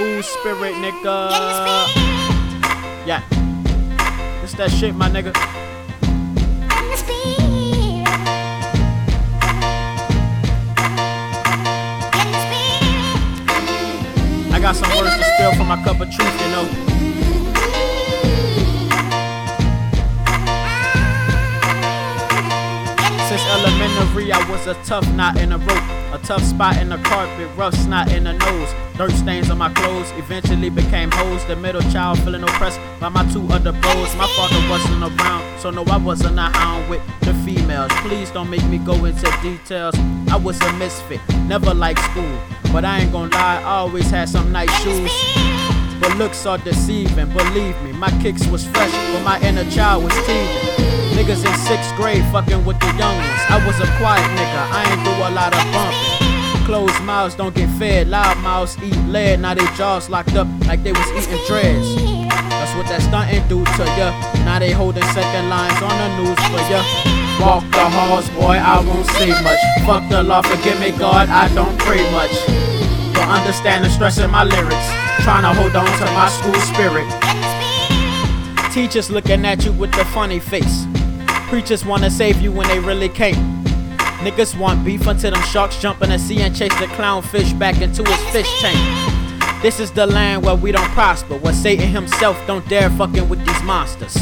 school spirit, nigga. Yeah. It's that shit, my nigga. I got some words to spill from my cup of truth, you know. I was a tough knot in a rope. A tough spot in the carpet, rough snot in the nose. Dirt stains on my clothes, eventually became hoes. The middle child feeling oppressed by my two other bros. My father wasn't around, so no, I wasn't a hound with the females. Please don't make me go into details. I was a misfit, never liked school. But I ain't gonna lie, I always had some nice shoes. But looks are deceiving, believe me. My kicks was fresh, but my inner child was teething. Niggas in sixth grade fucking with the young ones. I was a quiet nigga, I ain't do a lot of bumping. Closed mouths don't get fed, loud mouths eat lead. Now they jaws locked up like they was eating dreads. That's what that stunting do to ya. Now they holding second lines on the news for ya. Walk the halls, boy, I won't say much. Fuck the law, forgive me, God, I don't pray much. But understand the stress in my lyrics. Trying to hold on to my school spirit. Teachers looking at you with a funny face. Preachers wanna save you when they really can't. Niggas want beef until them sharks jump in the sea and chase the clownfish back into his fish tank. This is the land where we don't prosper, where Satan himself don't dare fucking with these monsters.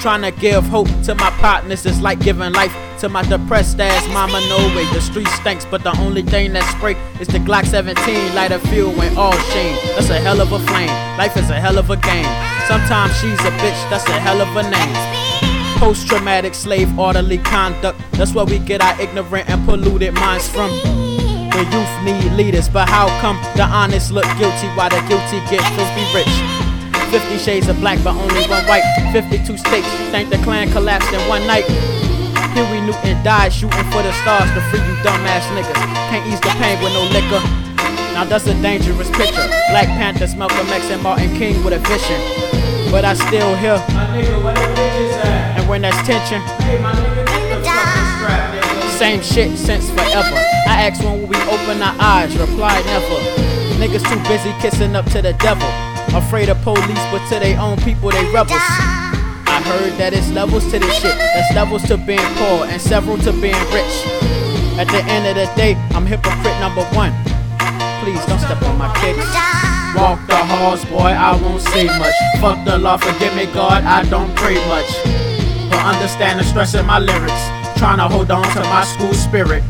Trying to give hope to my partners is like giving life to my depressed ass mama. No way, the street stinks, but the only thing that spray is the Glock 17. Light a fuel when all shame. That's a hell of a flame. Life is a hell of a game. Sometimes she's a bitch, that's a hell of a name. Post traumatic slave orderly conduct. That's where we get our ignorant and polluted minds from. The youth need leaders, but how come the honest look guilty while the guilty get filthy rich? 50 shades of black, but only one white. 52 states, thank the clan collapsed in one night. Huey Newton died shooting for the stars to free you dumbass niggas. Can't ease the pain with no liquor. Now that's a dangerous picture. Black Panthers, Malcolm X, and Martin King with a vision. But I still hear. My nigga, where the bitches at? And when there's tension. Hey, my nigga, get the fucking strap, nigga. Same shit since forever. I asked when will we open our eyes, reply never. Niggas too busy kissing up to the devil. Afraid of police, but to their own people, they rebels. I heard that it's levels to this shit. There's levels to being poor and several to being rich. At the end of the day, I'm hypocrite number one. Please don't step on my kicks. Walk the halls, boy, I won't say much. Fuck the law, forgive me, God, I don't pray much. But understand the stress in my lyrics. Trying to hold on to my school spirit.